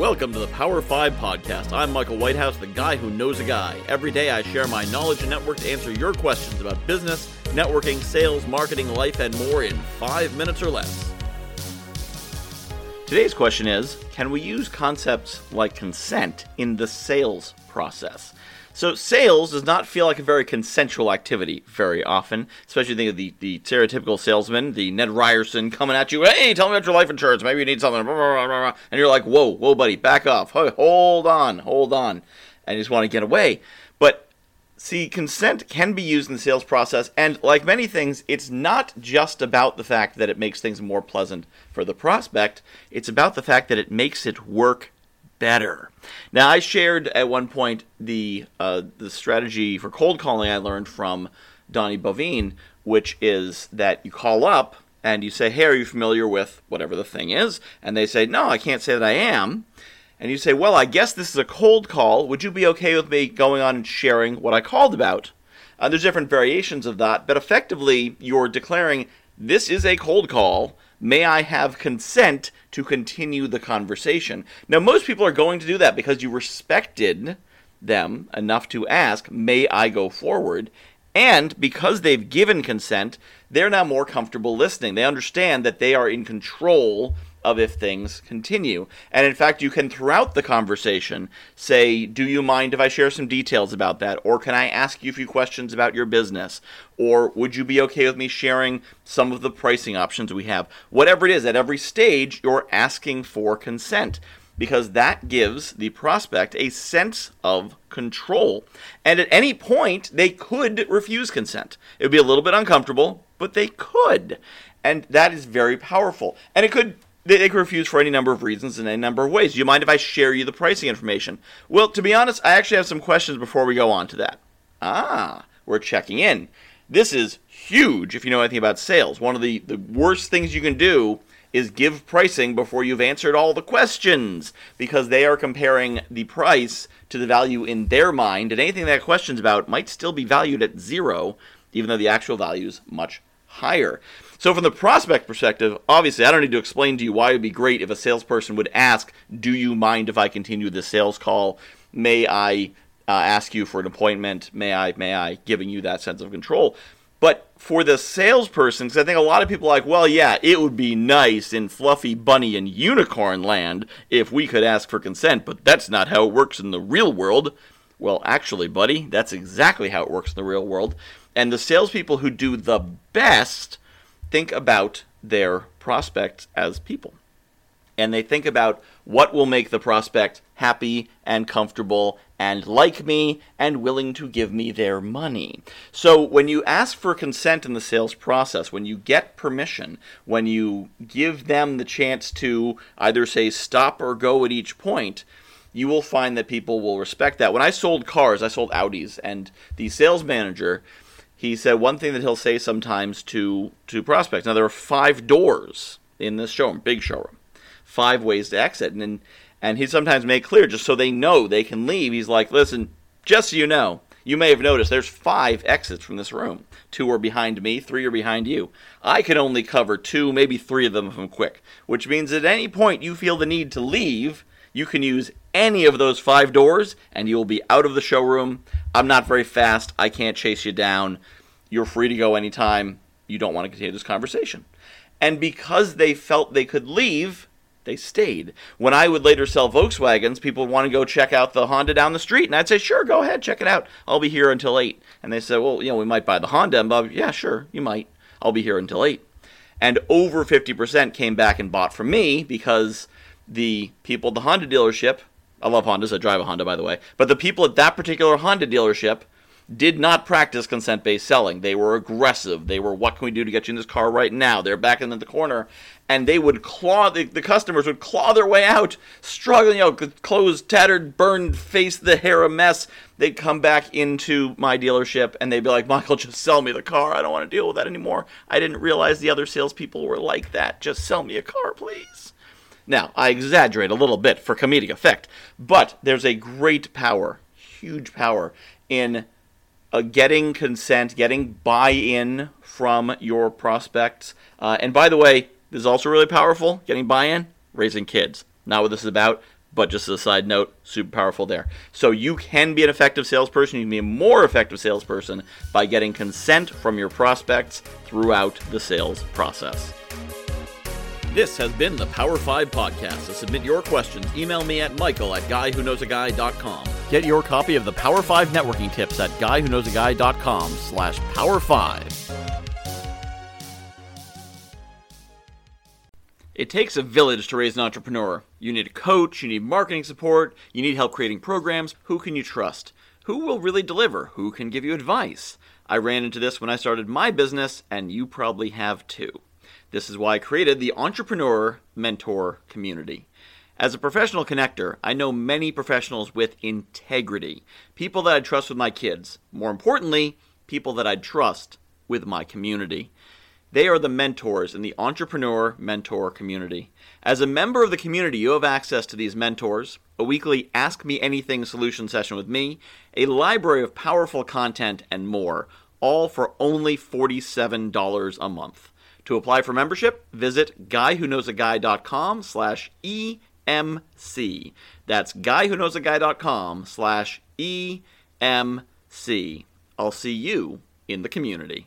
Welcome to the Power 5 Podcast. I'm Michael Whitehouse, the guy who knows a guy. Every day I share my knowledge and network to answer your questions about business, networking, sales, marketing, life, and more in five minutes or less. Today's question is Can we use concepts like consent in the sales process? So sales does not feel like a very consensual activity very often, especially think of the, the stereotypical salesman, the Ned Ryerson coming at you, hey, tell me about your life insurance, maybe you need something, and you're like, whoa, whoa, buddy, back off, hold on, hold on, and you just want to get away. But see, consent can be used in the sales process, and like many things, it's not just about the fact that it makes things more pleasant for the prospect, it's about the fact that it makes it work better. Now, I shared at one point the uh, the strategy for cold calling I learned from Donnie Boivin, which is that you call up and you say, "Hey, are you familiar with whatever the thing is?" And they say, "No, I can't say that I am." And you say, "Well, I guess this is a cold call. Would you be okay with me going on and sharing what I called about?" Uh, there's different variations of that, but effectively, you're declaring this is a cold call May I have consent to continue the conversation? Now, most people are going to do that because you respected them enough to ask, May I go forward? And because they've given consent, they're now more comfortable listening. They understand that they are in control of if things continue. And in fact, you can throughout the conversation say, Do you mind if I share some details about that? Or can I ask you a few questions about your business? Or would you be okay with me sharing some of the pricing options we have? Whatever it is, at every stage, you're asking for consent because that gives the prospect a sense of control. And at any point, they could refuse consent. It would be a little bit uncomfortable, but they could. And that is very powerful. And it could they, they can refuse for any number of reasons in any number of ways. Do you mind if I share you the pricing information? Well, to be honest, I actually have some questions before we go on to that. Ah, we're checking in. This is huge if you know anything about sales. One of the, the worst things you can do is give pricing before you've answered all the questions because they are comparing the price to the value in their mind, and anything that questions about might still be valued at zero, even though the actual value is much higher. So, from the prospect perspective, obviously, I don't need to explain to you why it would be great if a salesperson would ask, Do you mind if I continue this sales call? May I uh, ask you for an appointment? May I, may I, giving you that sense of control. But for the salesperson, because I think a lot of people are like, well, yeah, it would be nice in fluffy bunny and unicorn land if we could ask for consent, but that's not how it works in the real world. Well, actually, buddy, that's exactly how it works in the real world. And the salespeople who do the best think about their prospects as people. And they think about what will make the prospect happy and comfortable and like me and willing to give me their money. So when you ask for consent in the sales process, when you get permission, when you give them the chance to either say stop or go at each point, you will find that people will respect that. When I sold cars, I sold Audis, and the sales manager he said one thing that he'll say sometimes to to prospects. Now there are five doors in this showroom, big showroom, five ways to exit, and and he sometimes make clear just so they know they can leave. He's like, listen, just so you know, you may have noticed there's five exits from this room. Two are behind me, three are behind you. I can only cover two, maybe three of them if I'm quick, which means at any point you feel the need to leave, you can use any of those five doors and you will be out of the showroom. I'm not very fast. I can't chase you down. You're free to go anytime you don't want to continue this conversation. And because they felt they could leave, they stayed. When I would later sell Volkswagens, people would want to go check out the Honda down the street, and I'd say, "Sure, go ahead, check it out. I'll be here until 8." And they said, "Well, you know, we might buy the Honda." And Bob, "Yeah, sure, you might. I'll be here until 8." And over 50% came back and bought from me because the people at the Honda dealership I love Hondas. I drive a Honda, by the way. But the people at that particular Honda dealership did not practice consent based selling. They were aggressive. They were, what can we do to get you in this car right now? They're back in the corner. And they would claw, the, the customers would claw their way out, struggling, you know, clothes tattered, burned face, the hair a mess. They'd come back into my dealership and they'd be like, Michael, just sell me the car. I don't want to deal with that anymore. I didn't realize the other salespeople were like that. Just sell me a car, please. Now, I exaggerate a little bit for comedic effect, but there's a great power, huge power, in uh, getting consent, getting buy in from your prospects. Uh, and by the way, this is also really powerful getting buy in, raising kids. Not what this is about. but just as a side note, super powerful there. So you can be an effective salesperson. You can be a more effective salesperson by getting consent from your prospects throughout the sales process. This has been the Power 5 Podcast. To submit your questions, email me at michael at guywhoknowsaguy.com. Get your copy of the Power 5 networking tips at guywhoknowsaguy.com slash power 5. It takes a village to raise an entrepreneur. You need a coach, you need marketing support, you need help creating programs. Who can you trust? Who will really deliver? Who can give you advice? I ran into this when I started my business, and you probably have too. This is why I created the Entrepreneur Mentor Community. As a professional connector, I know many professionals with integrity, people that I trust with my kids. More importantly, people that I trust with my community. They are the mentors in the entrepreneur mentor community. As a member of the community, you have access to these mentors, a weekly Ask Me Anything solution session with me, a library of powerful content, and more, all for only $47 a month. To apply for membership, visit guywhoknowsaguy.com slash EMC. That's guywhoknowsaguy.com slash EMC. I'll see you in the community.